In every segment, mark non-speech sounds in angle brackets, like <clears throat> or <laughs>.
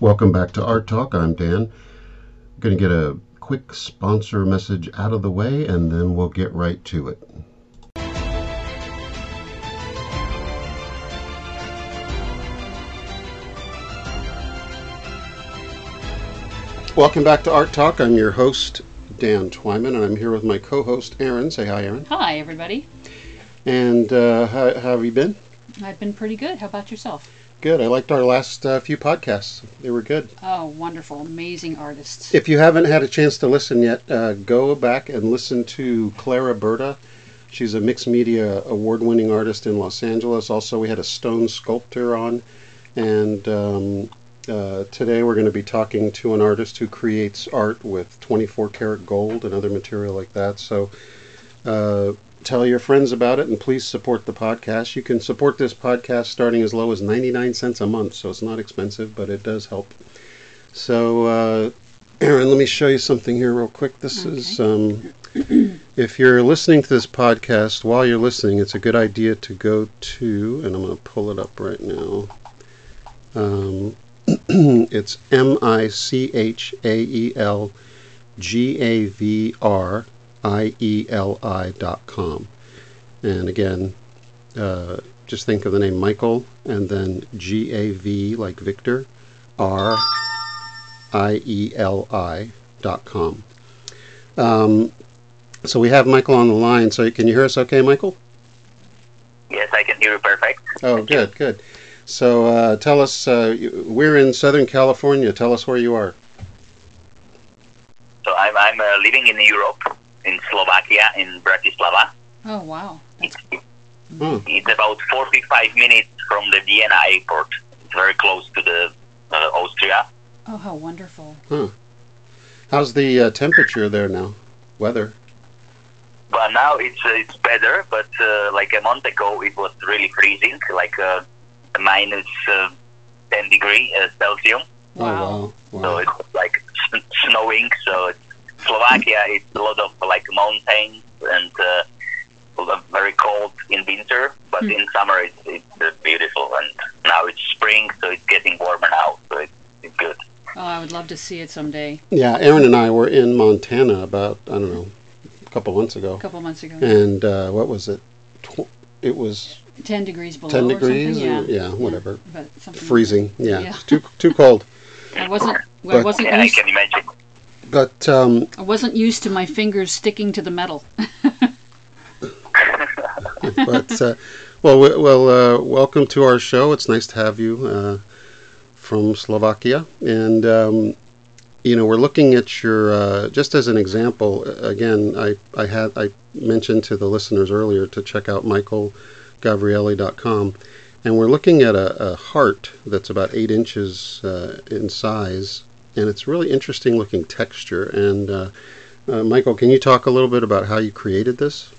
Welcome back to Art Talk. I'm Dan. I'm going to get a quick sponsor message out of the way and then we'll get right to it. Welcome back to Art Talk. I'm your host, Dan Twyman, and I'm here with my co host, Aaron. Say hi, Aaron. Hi, everybody. And uh, how, how have you been? I've been pretty good. How about yourself? Good. I liked our last uh, few podcasts. They were good. Oh, wonderful. Amazing artists. If you haven't had a chance to listen yet, uh, go back and listen to Clara Berta. She's a mixed media award winning artist in Los Angeles. Also, we had a stone sculptor on. And um, uh, today we're going to be talking to an artist who creates art with 24 karat gold and other material like that. So, uh, tell your friends about it and please support the podcast. You can support this podcast starting as low as 99 cents a month, so it's not expensive, but it does help. So, uh, <clears throat> Aaron, let me show you something here real quick. This Okay. is, um, if you're listening to this podcast, while you're listening, it's a good idea to go to, and I'm going to pull it up right now. Um, <clears throat> it's M I C H A E L G A V R I E L I dot com. And again, uh, just think of the name Michael and then G A V like Victor R I E L I dot com. Um, so we have Michael on the line. So can you hear us okay, Michael? Yes, I can hear you perfect. Oh, good, good. So uh, tell us, uh, we're in Southern California. Tell us where you are. So I'm, I'm uh, living in Europe, in Slovakia, in Bratislava. Oh, wow. It's, Oh, it's about 45 minutes from the Vienna airport. It's very close to the uh, Austria. oh, how wonderful. how's the uh, temperature there now? Weather? Well, now it's uh, it's better. But uh, like a month ago, it was really freezing, like uh, minus uh, 10 degree uh, Celsius. Wow. Oh, wow. So it's like snowing. So it's, Slovakia is a lot of like mountains and uh, very cold in winter, but Hmm. in summer it's, it's uh, beautiful. And now it's spring, so it's getting warmer now. So it's, it's good. Oh, I would love to see it someday. Yeah, Aaron and I were in Montana about, I don't know, a couple months ago. A couple months ago. And uh, what was it? Tw- it was 10 degrees below 10 or degrees? something. or- yeah, whatever. But something Freezing. Yeah. Yeah. Too, too cold. I wasn't, I wasn't Yeah, I can imagine. But um, I wasn't used to my fingers sticking to the metal. <laughs> but uh, well, w- well, uh, welcome to our show. It's nice to have you uh, from Slovakia, and um, you know we're looking at your uh, just as an example. Again, I I had I mentioned to the listeners earlier to check out michaelgavrieli.com, and we're looking at a, a heart that's about eight inches uh, in size, and it's really interesting looking texture. And uh, uh, Michael, can you talk a little bit about how you created this?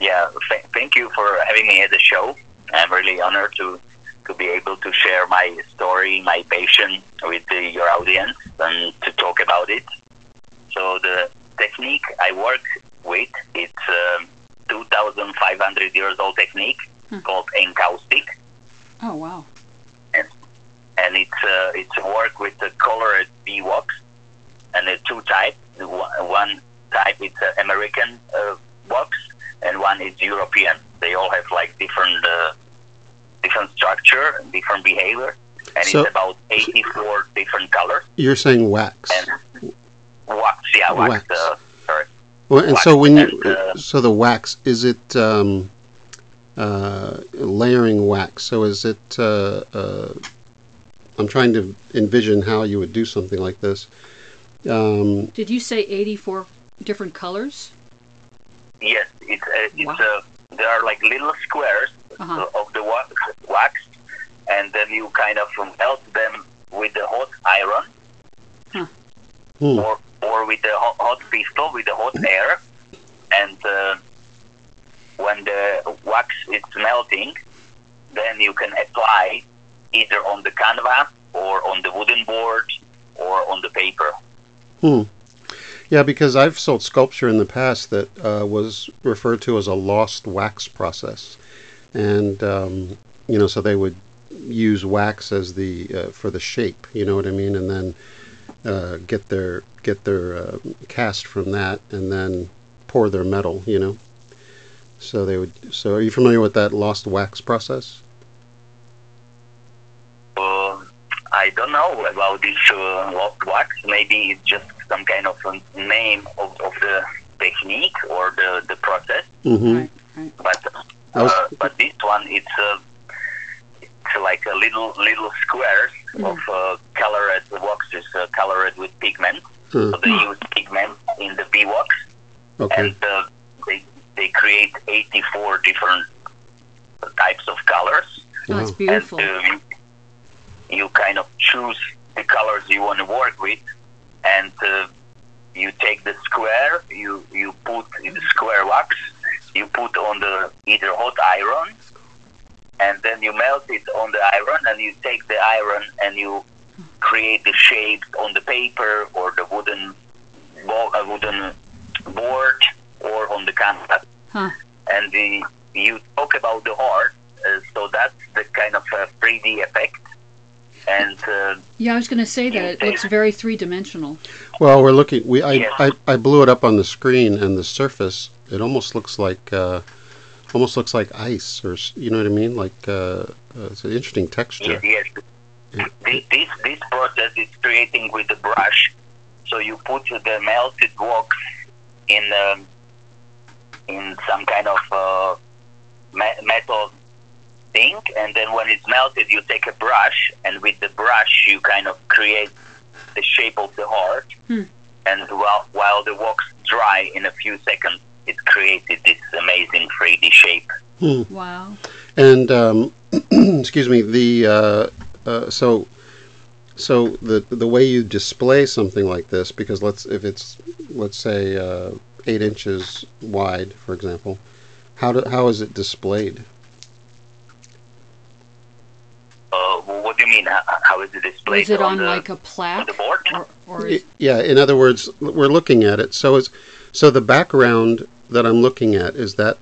Yeah, th- thank you for having me at the show. I'm really honored to to be able to share my story, my passion with the, your audience, and to talk about it. So the technique I work with it's um, 2,500 years old technique Hmm. called encaustic, Oh, wow. and it's uh, it's a work with the colored bee wax, and there are two types. The One one type is uh, American uh, wax, and one is European. They all have like different uh, different structure, and different behavior, and So- it's about 84 different colors. You're saying wax. And wax, yeah, wax. Wax. Uh, sorry. Well, and wax so when you uh, so the wax is it um, uh, layering wax? So is it? Uh, uh, I'm trying to envision how you would do something like this. Um, Did you say 84 different colors? Yes, it's uh, it's Wow. uh, there are like little squares Uh-huh. of the wax, wax, and then you kind of melt them with the hot iron, hmm. or or with the hot, hot pistol with the hot air, and uh, when the wax is melting, then you can apply either on the canvas or on the wooden board or on the paper. Hmm. Yeah, because I've sold sculpture in the past that uh, was referred to as a lost wax process, and um, you know, so they would use wax as the uh, for the shape. You know what I mean? And then uh, get their get their uh, cast from that, and then pour their metal. You know. So they would. So are you familiar with that lost wax process? Uh, I don't know about this uh, lost wax. Maybe it's just some kind of a name of, of the technique or the, the process. Mm-hmm. Right, right. But I was- uh, but this one it's uh, it's like a little little squares of uh, colored waxes, uh, colored with pigment. Uh, So they use pigment in the bee wax, okay. and uh, they they create 84 different types of colors. Oh, it's beautiful. And uh, you, you kind of choose the colors you want to work with, and uh, you take the square, you you put in the square wax, you put on the either hot iron, and then you melt it on the iron, and you take the iron and you create the shapes on the paper or the wooden bo- uh, wooden board or on the canvas Huh. and the, you talk about the heart, uh, so that's the kind of uh, 3D effect. Uh, Yeah, I was going to say that it looks very three dimensional. Well, we're looking. We I. I, I blew it up on the screen, and the surface it almost looks like uh, almost looks like ice, or you know what I mean? Like uh, uh, it's an interesting texture. yes, this, this this process is creating with the brush. So you put the melted wax in um, in some kind of uh, me- metal thing, and then when it's melted, you take a brush, and with the brush you kind of create the shape of the heart. Hmm. And while while the wax dry in a few seconds, it created this amazing 3D shape. Wow. And um, <clears throat> excuse me, the uh, uh, so so the the way you display something like this, because let's if it's let's say uh, eight inches wide, for example, how do, how is it displayed? Uh, what do you mean? How, how is it displayed? Is it on the, like a on plaque? the board? Or, or is, Yeah, in other words, we're looking at it. So is so the background that I'm looking at is that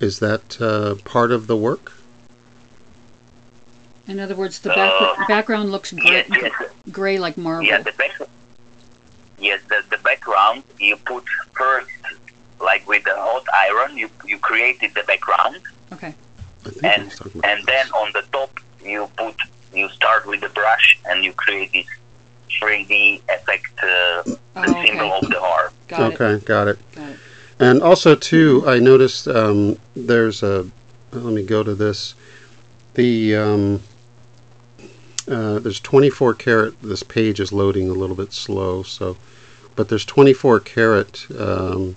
is that uh, part of the work? in other words, the Uh, background looks gray, Yes, yes, gray like marble. yeah. The back, yes, the, the background you put first, like with the hot iron, you you created the background, Okay. I and was and then on the top you put you start with the brush and you create this 3D effect, uh, the Oh, symbol okay. of the heart. Got it. okay, got it. Got it. And also too, I noticed um, there's a. Let me go to this. The um, uh, there's 24 karat. This page is loading a little bit slow, so but there's 24 karat um,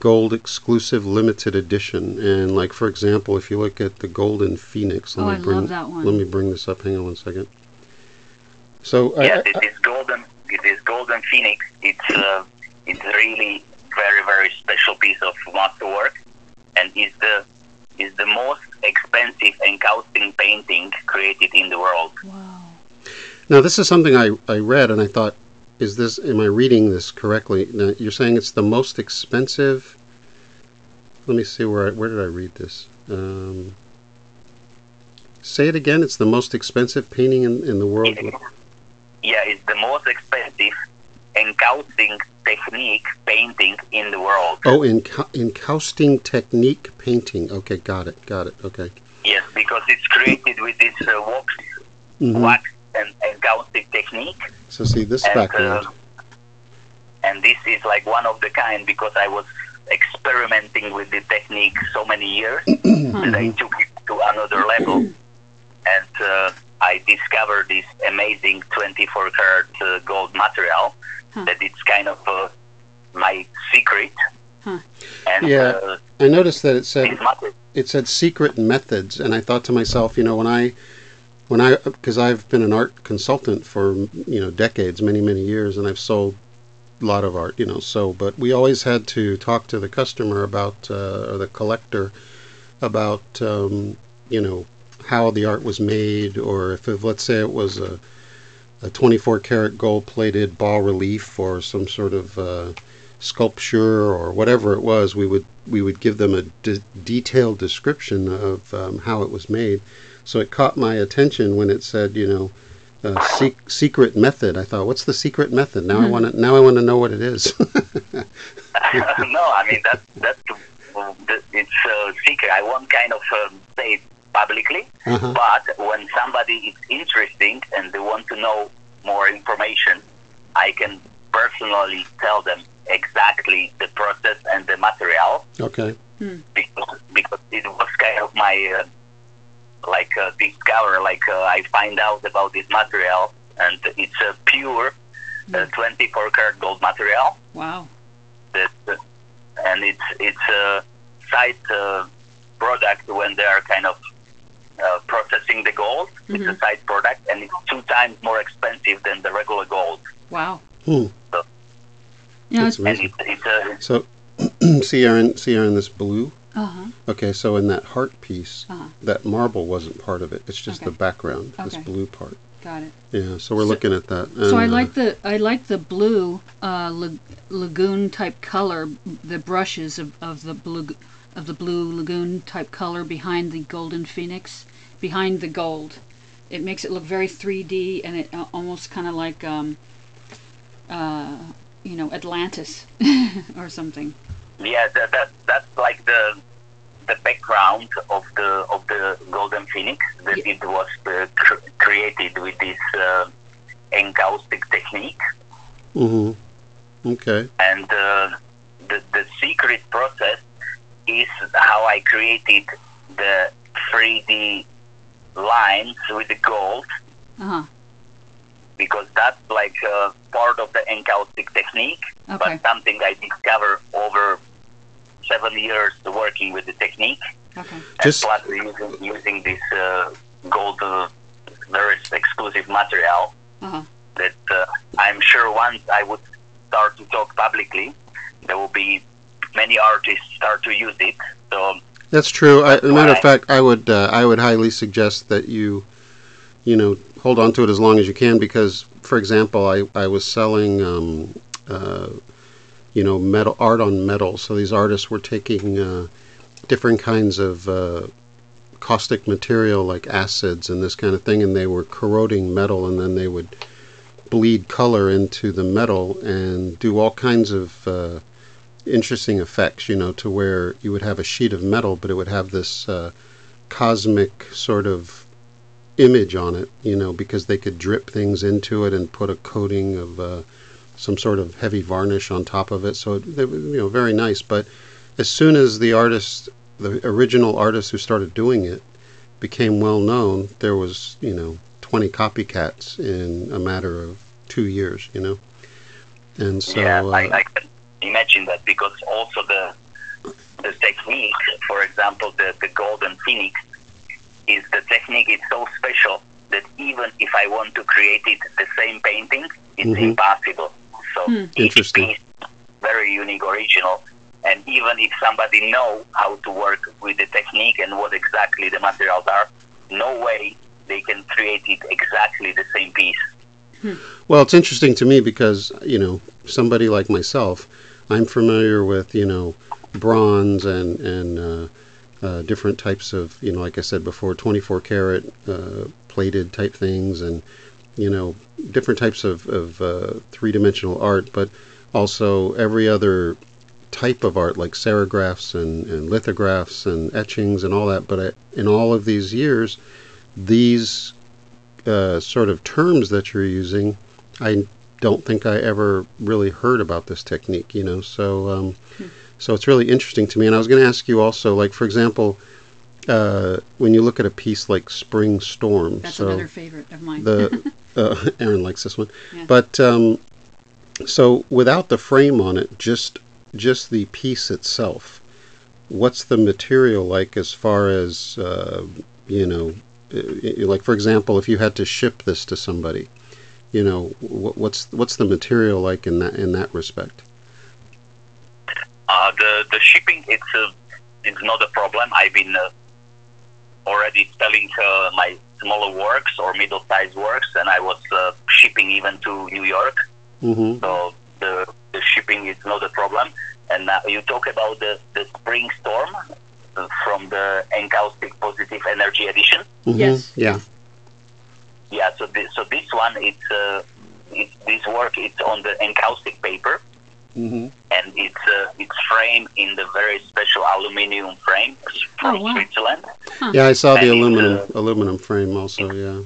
gold exclusive limited edition. And like for example, if you look at the golden phoenix, let Oh, me I bring love that one. let me bring this up. Hang on one second. So I- Yes, I- it is golden. It is golden phoenix. It's uh, it's really very very special piece of masterwork, and is the is the most expensive encaustic painting created in the world. Wow. Now, this is something I, I read, and I thought, is this, am I reading this correctly? Now, you're saying it's the most expensive. Let me see where I, where did I read this? Um, say it again. It's the most expensive painting in, in the world. Yeah, it's the most expensive encaustic technique painting in the world. Oh, encou- encausting technique painting. Okay, got it, got it. Okay. Yes, because it's created with this uh, wax, Mhm. wax and encaustic technique. So see this and background. uh, and this is like one of the kind because I was experimenting with the technique so many years <clears throat> that I took it to another level, and uh, I discovered this amazing 24 karat uh, gold material Huh. that it's kind of uh, my secret. Huh. And Yeah. uh, I noticed that it said it said secret methods and i thought to myself you know when i when i because i've been an art consultant for you know decades many many years and i've sold a lot of art you know so but we always had to talk to the customer about uh, or the collector about um, you know how the art was made or if, let's say it was a a 24 karat gold plated bas relief or some sort of uh, sculpture or whatever it was, we would we would give them a de- detailed description of um, how it was made. So it caught my attention when it said, you know, uh, sec- secret method. I thought, what's the secret method? Now I want to now I want to know what it is. <laughs> <laughs> no, I mean that's that's the- it's a secret. I won't kind of um, say it publicly, uh-huh. but when somebody is interesting and they want to know more information, I can personally tell them exactly the process and the material Okay. because because it was kind of my uh, like uh, discover like uh, I find out about this material and it's a pure uh, 24 karat gold material Wow. that uh, and it's it's a side uh, product when they are kind of uh, processing the gold. It's a Mhm. side product and it's two times more expensive than the regular gold. Wow. Hmm. You know, That's And amazing. it's, it's a So <clears throat> see Aaron, see Aaron, this blue. Uh huh. Okay, so in that heart piece, Uh-huh. that marble wasn't part of it. It's just Okay. the background, this blue part. Got it. Yeah, so we're So- looking at that. So I and, uh, like the I like the blue uh, lag- lagoon type color. The brushes of, of the blue of the blue lagoon type color behind the golden phoenix, behind the gold. It makes it look very 3D and it uh, almost kind of like um, uh, you know Atlantis <laughs> or something. Yeah that, that that's like the the background of the of the golden phoenix that Yeah. it was uh, cr- created with this uh, encaustic technique mhm. Okay. and uh, the the secret process is how I created the 3D lines with the gold Uh huh. because that's like uh, part of the encaustic technique, Okay. but something I discovered over seven years working with the technique. Okay. Just- and plus using, using this uh, gold, uh, very exclusive material Uh huh. that uh, I'm sure once I would start to talk publicly, there will be many artists start to use it. So That's true. I, as a matter of fact, I would uh, I would highly suggest that you, you know, hold on to it as long as you can because, for example, I I was selling, um, uh, you know, metal art on metal. So these artists were taking uh, different kinds of uh, caustic material like acids and this kind of thing, and they were corroding metal, and then they would bleed color into the metal and do all kinds of uh, interesting effects, you know, to where you would have a sheet of metal, but it would have this uh, cosmic sort of image on it, you know, because they could drip things into it and put a coating of uh, some sort of heavy varnish on top of it. So it, were, you know, very nice. But as soon as the artist, the original artist who started doing it, became well known, there was, you know, 20 copycats in a matter of two years, you know. And so, yeah, uh, I, I can imagine that because also the the technique, for example, the, the golden phoenix, is the technique is so special that even if I want to create it the same painting, it's Mhm. impossible. So Hmm. Interesting. piece very unique, original, and even if somebody know how to work with the technique and what exactly the materials are, no way they can create it exactly the same piece. Well, it's interesting to me because, you know, somebody like myself, I'm familiar with, you know, bronze and, and uh, uh, different types of, you know, like I said before, 24 karat uh, plated type things and, you know, different types of, of uh, three dimensional art, but also every other type of art like serigraphs and, and lithographs and etchings and all that. But I, in all of these years, these uh, sort of terms that you're using, I don't think I ever really heard about this technique, you know. So, um, so it's really interesting to me. And I was going to ask you also, like for example, uh, when you look at a piece like Spring Storm, That's so another favorite of mine. the <laughs> uh, Aaron likes this one, Yeah. but um, so without the frame on it, just just the piece itself. What's the material like as far as uh, you know? uh, Like for example, if you had to ship this to somebody, you know, what's what's the material like in that in that respect? Uh, the the shipping it's uh, it's not a problem. I've been uh, already selling uh, my smaller works or middle sized works, and I was uh, shipping even to New York. Mm-hmm. So the the shipping is not a problem. And now you talk about the the spring storm. from the encaustic positive energy edition. Mhm. Yes. Yeah. Yeah, so this, so this one, it's, uh, it's this work, it's on the encaustic paper, hmm and it's uh, it's framed in the very special aluminium frame from Oh, wow. Switzerland. Yeah, I saw the And it's, aluminum uh, aluminum frame also. Yeah.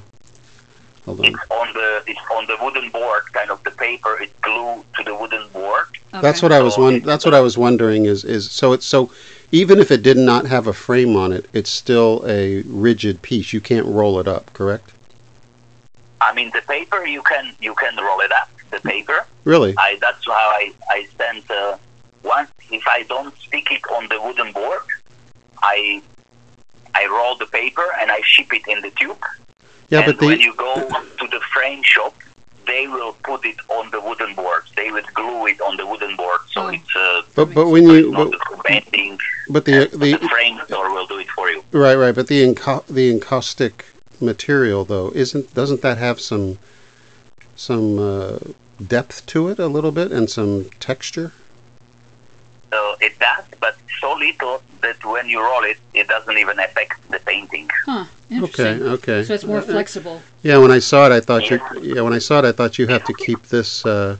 Hold on. It's on the it's on the wooden board, kind of the paper is glued to the wooden board. That's Okay. what I was So one. That's what I was wondering. Is is so it's so even if it did not have a frame on it, it's still a rigid piece. You can't roll it up, correct? I mean, the paper you can you can roll it up. The paper. Really? I that's how I I sent uh, once if I don't stick it on the wooden board, I I roll the paper and I ship it in the tube. Yeah, and but when the you go to the frame shop, they will put it on the wooden board. They will glue it on the wooden board, so Oh. it's uh, but but when you it's but, the but the the the frame store will do it for you. right right but the enca- the encaustic material though isn't doesn't that have some some uh, depth to it a little bit and some texture? So it does, but so little that when you roll it, it doesn't even affect the painting. Huh. Okay, Interesting. okay. So it's more Uh, flexible. Yeah, when I saw it, I thought you. Yeah, when I saw it, I thought you have to keep this. Uh,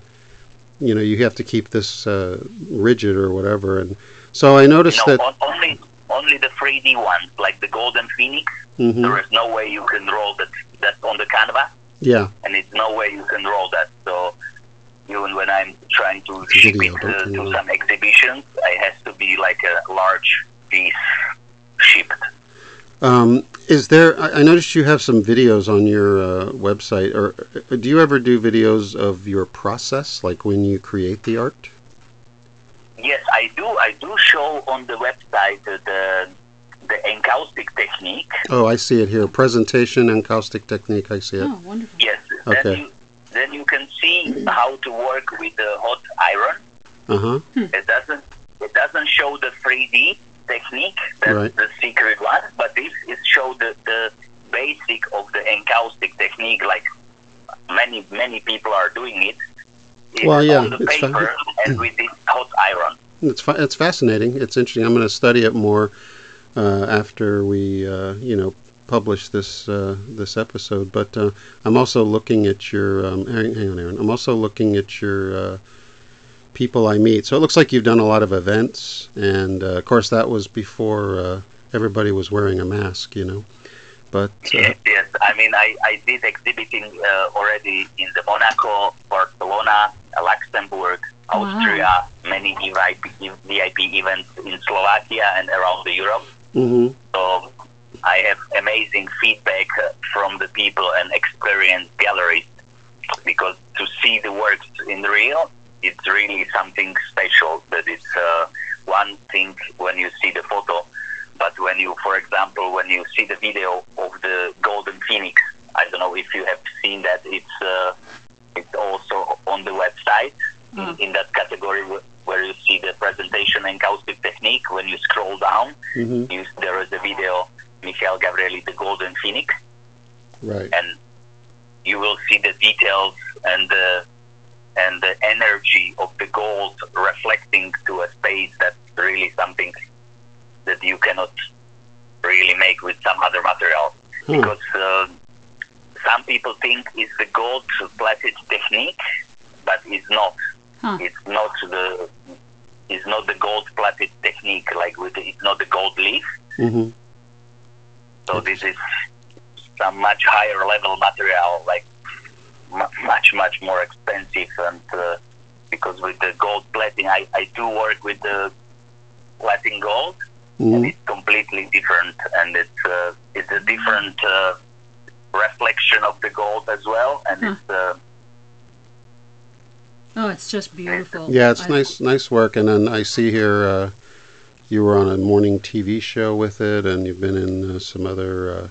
you know, you have to keep this uh, rigid or whatever. And so I noticed No, that. on, only only the 3D ones, like the Golden Phoenix. mhm, There is no way you can roll that that on the canvas, yeah, and it's no way you can roll that. So even when I'm trying to ship video, it uh, it to some exhibitions, it has to be like a large piece shipped. Um, is there? I, I noticed you have some videos on your uh, website. Or uh, do you ever do videos of your process, like when you create the art? Yes, I do. I do show on the website uh, the the encaustic technique. Oh, I see it here. Presentation encaustic technique. I see it. Oh, wonderful. Yes. Okay. Then you then you can see how to work with the hot iron. Uh huh. It doesn't it doesn't show the 3D technique. That's Right. the secret one. But this is show the, the basic of the encaustic technique. Like many many people are doing it. It's Well, yeah, on the it's fine. paper and with this hot iron. It's fa- it's fascinating. It's interesting. I'm going to study it more after we, uh, you know, publish this uh, this episode. But uh, I'm also looking at your. Um, hang, hang on, Aaron. I'm also looking at your uh, people I meet. So it looks like you've done a lot of events, and uh, of course that was before uh, everybody was wearing a mask. You know, but uh, Yes, yes. I mean, I, I did exhibiting uh, already in the Monaco, Barcelona, uh, Luxembourg, Wow. Austria, many E VIP, VIP events in Slovakia and around the Europe. Hmm So I have amazing feedback from the people and experienced galleries because to see the works in real, it's really something special. That it's uh, one thing when you see the photo, but when you, for example, when you see the video of the Golden Phoenix, I don't know if you have seen that. It's uh, it's also on the website Oh. in, in that category where you see the presentation encaustic technique. When you scroll down, hmm you, there is a video, Michael Gavrieli, the Golden Phoenix, right. and you will see the details and the and the energy of the gold reflecting to a space that's really something that you cannot really make with some other material Huh. because uh, some people think it's the gold plated technique, but it's not. Huh. It's not the it's not the gold plated technique like with the, it's not the gold leaf. hmm So this is some much higher level material, like mu- much much more expensive, and uh, because with the gold plating, I, I do work with the plating gold, and hmm it's completely different, and it's uh, it's a different uh, reflection of the gold as well, and Huh. it's uh, Oh, it's just beautiful. Yeah, it's I- nice, nice work. And then I see here uh, you were on a morning TV show with it, and you've been in uh, some other. Uh,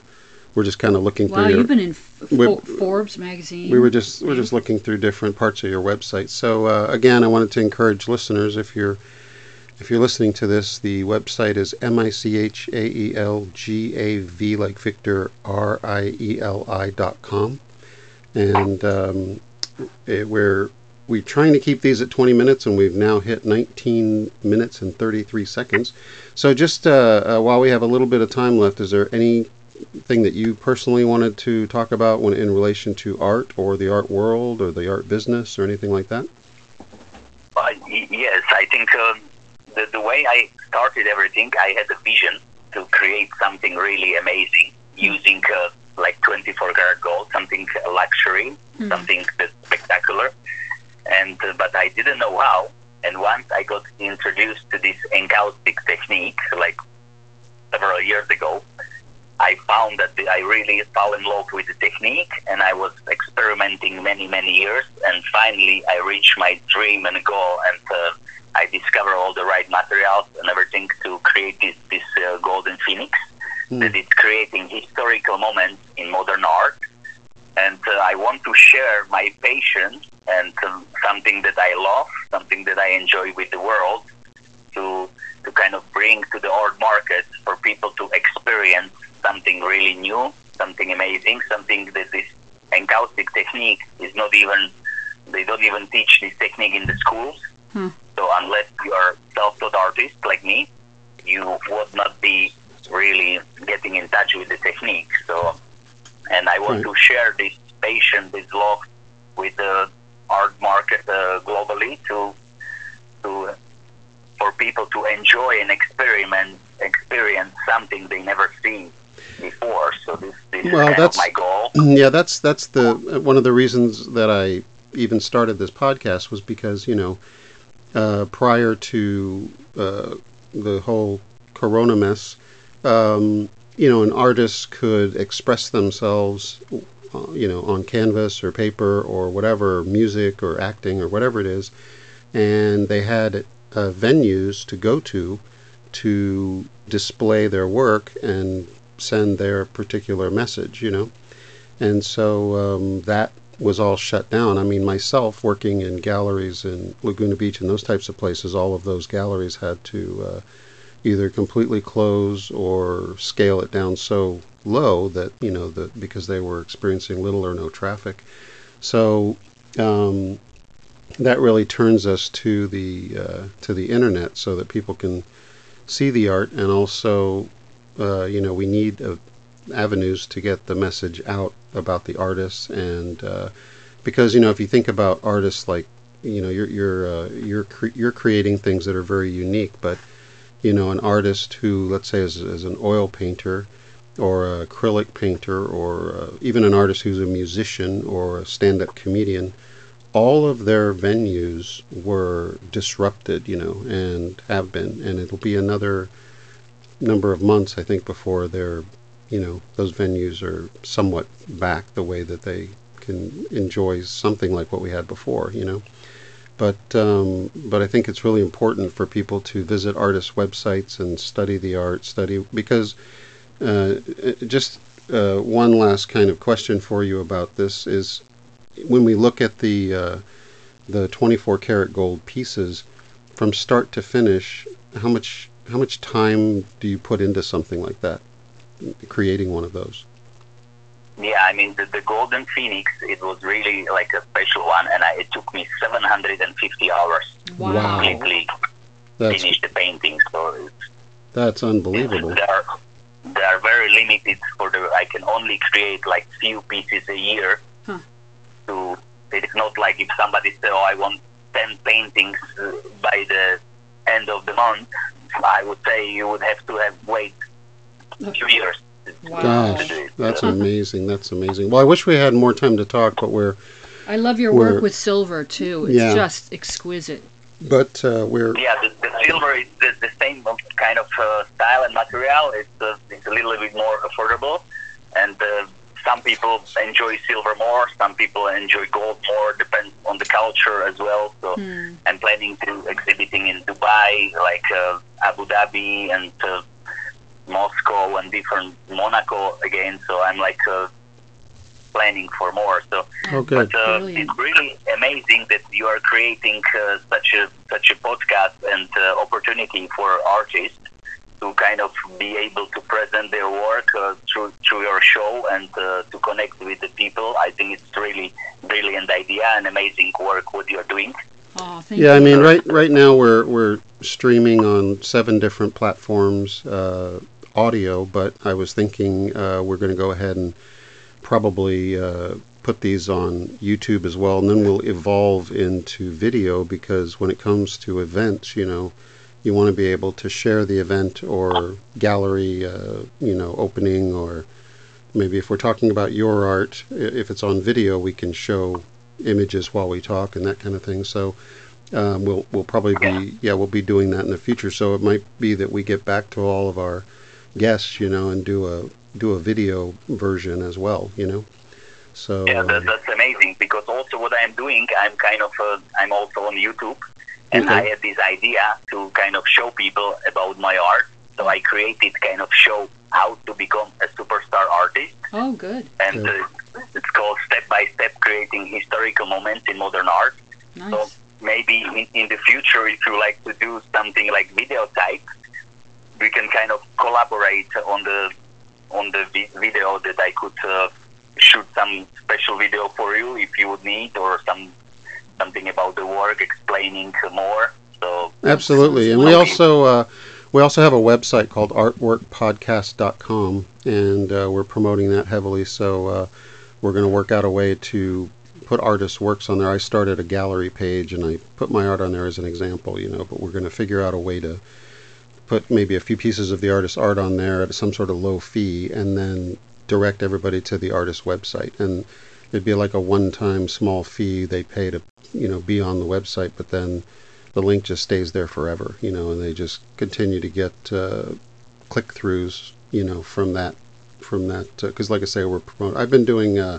we're just kind of looking Wow, through your. you've been in F- We- Fo- Forbes magazine. we were just we're just looking through different parts of your website. So uh, again, I wanted to encourage listeners if you're if you're listening to this, the website is m i c h a e l g a v like Victor r i e l i dot com, and um, it, we're we're trying to keep these at 20 minutes, and we've now hit 19 minutes and 33 seconds. So, just uh, uh, while we have a little bit of time left, is there anything that you personally wanted to talk about when in relation to art or the art world or the art business or anything like that? Uh, yes, I think um, the, the way I started everything, I had a vision to create something really amazing using uh, like 24 karat gold, something luxury, mm-hmm. something spectacular. And uh, but I didn't know how. And once I got introduced to this encaustic technique, like several years ago, I found that I really fell in love with the technique, and I was experimenting many, many years. And finally, I reached my dream and goal, and uh, I discovered all the right materials and everything to create this this uh, golden phoenix mm. that is creating historical moments in modern art. And uh, I want to share my passion and uh, something that I love, something that I enjoy with the world, to to kind of bring to the art market for people to experience something really new, something amazing, something that this encaustic technique is not even they don't even teach this technique in the schools. Hmm. So unless you are self-taught artist like me, you would not be really getting in touch with the technique. So, and I want right. to share this passion, this love with the art market uh, globally to to for people to enjoy and experiment experience something they never seen before. So this, this well, that's my goal. <clears throat> Yeah, that's that's the one of the reasons that I even started this podcast was because you know uh, prior to uh, the whole Corona mess, um, you know, an artist could express themselves, uh, you know, on canvas or paper or whatever, music or acting or whatever it is, and they had uh, venues to go to to display their work and send their particular message, you know. And so um, that was all shut down. I mean, myself working in galleries in Laguna Beach and those types of places, all of those galleries had to uh, either completely close or scale it down so low that you know that because they were experiencing little or no traffic. So um, that really turns us to the uh, to the internet so that people can see the art and also uh, you know we need uh, avenues to get the message out about the artists and uh, because you know if you think about artists like you know you're you're uh, you're cre- you're creating things that are very unique but you know an artist who let's say is, is an oil painter or an acrylic painter or uh, even an artist who's a musician or a stand-up comedian all of their venues were disrupted you know and have been. And it'll be another number of months i think before they're you know those venues are somewhat back the way that they can enjoy something like what we had before you know but um, but I think it's really important for people to visit artists' websites and study the art, study because uh, just uh, one last kind of question for you about this is when we look at the uh, the 24 karat gold pieces from start to finish, how much how much time do you put into something like that, creating one of those? Yeah, I mean the, the Golden Phoenix. It was really like a special one, and I, it took me 750 hours wow. to completely that's, finish the painting. So that's unbelievable. They are they are very limited for the. I can only create like few pieces a year. Huh. To it's not like if somebody say, "Oh, I want 10 paintings uh, by the end of the month." I would say you would have to have wait a few years Wow. Gosh, that's amazing. That's amazing. Well, I wish we had more time to talk, but we're. I love your work with silver too. It's yeah. just exquisite. But uh, we're. Yeah, the, the silver is the, the same kind of uh, style and material. It's uh, it's a little bit more affordable, and uh, some people enjoy silver more. Some people enjoy gold more. Depends on the culture as well. So hmm. I'm planning to exhibiting in Dubai, like uh, Abu Dhabi, and uh, Moscow and different Monaco again. So I'm like uh, planning for more. So, oh, but uh, it's really amazing that you are creating uh, such a such a podcast and uh, opportunity for artists to kind of be able to present their work uh, through through your show and uh, to connect with the people. I think it's really brilliant idea and amazing work what you're doing. Oh, thank Yeah, I mean, right right now we're we're streaming on seven different platforms, uh, audio. But I was thinking uh, we're going to go ahead and probably uh, put these on YouTube as well, and then we'll evolve into video because when it comes to events, you know, you want to be able to share the event or gallery, uh, you know, opening or maybe if we're talking about your art, if it's on video, we can show images while we talk and that kind of thing. So um, we'll we'll probably be yeah we'll be doing that in the future. So it might be that we get back to all of our guests, you know, and do a do a video version as well, you know. So Yeah, that, that's amazing because also what I'm doing, I'm kind of uh, I'm also on YouTube, and Okay. I had this idea to kind of show people about my art. So I created kind of show how to become a superstar artist, Oh, good. and Good. uh, it's called Step by Step Creating Historical Moments in Modern Art. Nice. So maybe in, in the future, if you like to do something like video type, we can kind of collaborate on the on the vi- video that I could uh, shoot some special video for you if you would need, or some something about the work explaining more. So Absolutely, and we also uh, we also have a website called artworkpodcast.com, and uh, we're promoting that heavily. So uh, we're going to work out a way to put artists' works on there. I started a gallery page, and I put my art on there as an example, you know. But we're going to figure out a way to put maybe a few pieces of the artist's art on there at some sort of low fee, and then direct everybody to the artist's website. And it'd be like a one-time small fee they pay to, you know, be on the website, but then the link just stays there forever, you know, and they just continue to get uh, click-throughs, you know, from that, from that, because like I say, we're promote. I've been doing uh,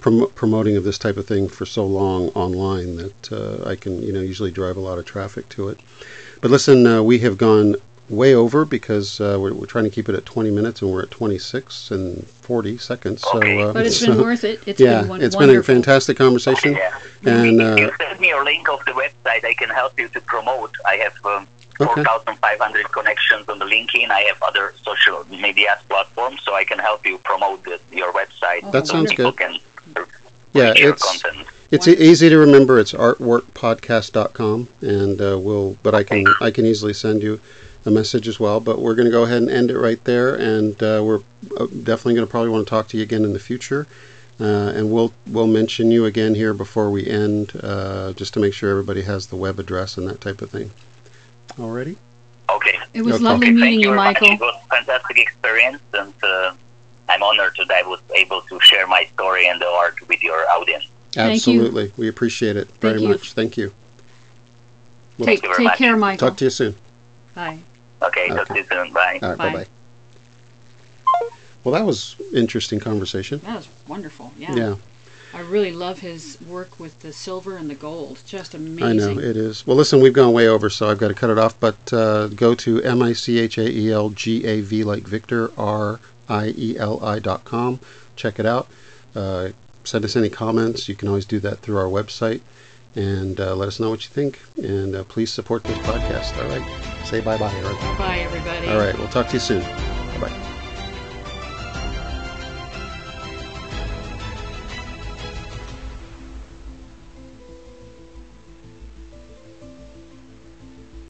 prom- promoting of this type of thing for so long online that uh, I can, you know, usually drive a lot of traffic to it. But listen, uh, we have gone way over because uh, we're, we're trying to keep it at 20 minutes and we're at 26 and 40 seconds. Okay. So, uh, But it's <laughs> so- been worth it. It's yeah, been won- it's been a fantastic conversation. yeah. And if you uh, send me your link of the website, I can help you to promote. I have um, Okay. 4,500 connections on the LinkedIn. I have other social media platforms, so I can help you promote the, your website. That so sounds good. Can Yeah, it's- content. It's easy to remember. It's artworkpodcast.com, and uh, we'll. But I can I can easily send you a message as well. But we're going to go ahead and end it right there, and uh, we're uh, definitely going to probably want to talk to you again in the future. Uh, and we'll we'll mention you again here before we end, uh, just to make sure everybody has the web address and that type of thing. Alrighty. Okay. It was Okay. lovely Okay, meeting thank you, very much. Michael. It was a fantastic experience, and uh, I'm honored that I was able to share my story and the art with your audience. Thank you. Absolutely, we appreciate it very Thank you. much. Thank you. Well, Take, you take much. care, Michael. Talk to you soon. Bye. Okay, talk to you soon. Bye. All right. Bye. Bye bye. Well, that was interesting conversation. That was wonderful. Yeah. Yeah. I really love his work with the silver and the gold. Just amazing. I know it is. Well, listen, we've gone way over, so I've got to cut it off. But uh, go to m i c h a e l g a v like Victor r i e l i dot com. Check it out. Uh, send us any comments. You can always do that through our website, and uh, let us know what you think. And uh, please support this podcast. All right. Say bye bye, Eric. Bye, everybody. All right. We'll talk to you soon.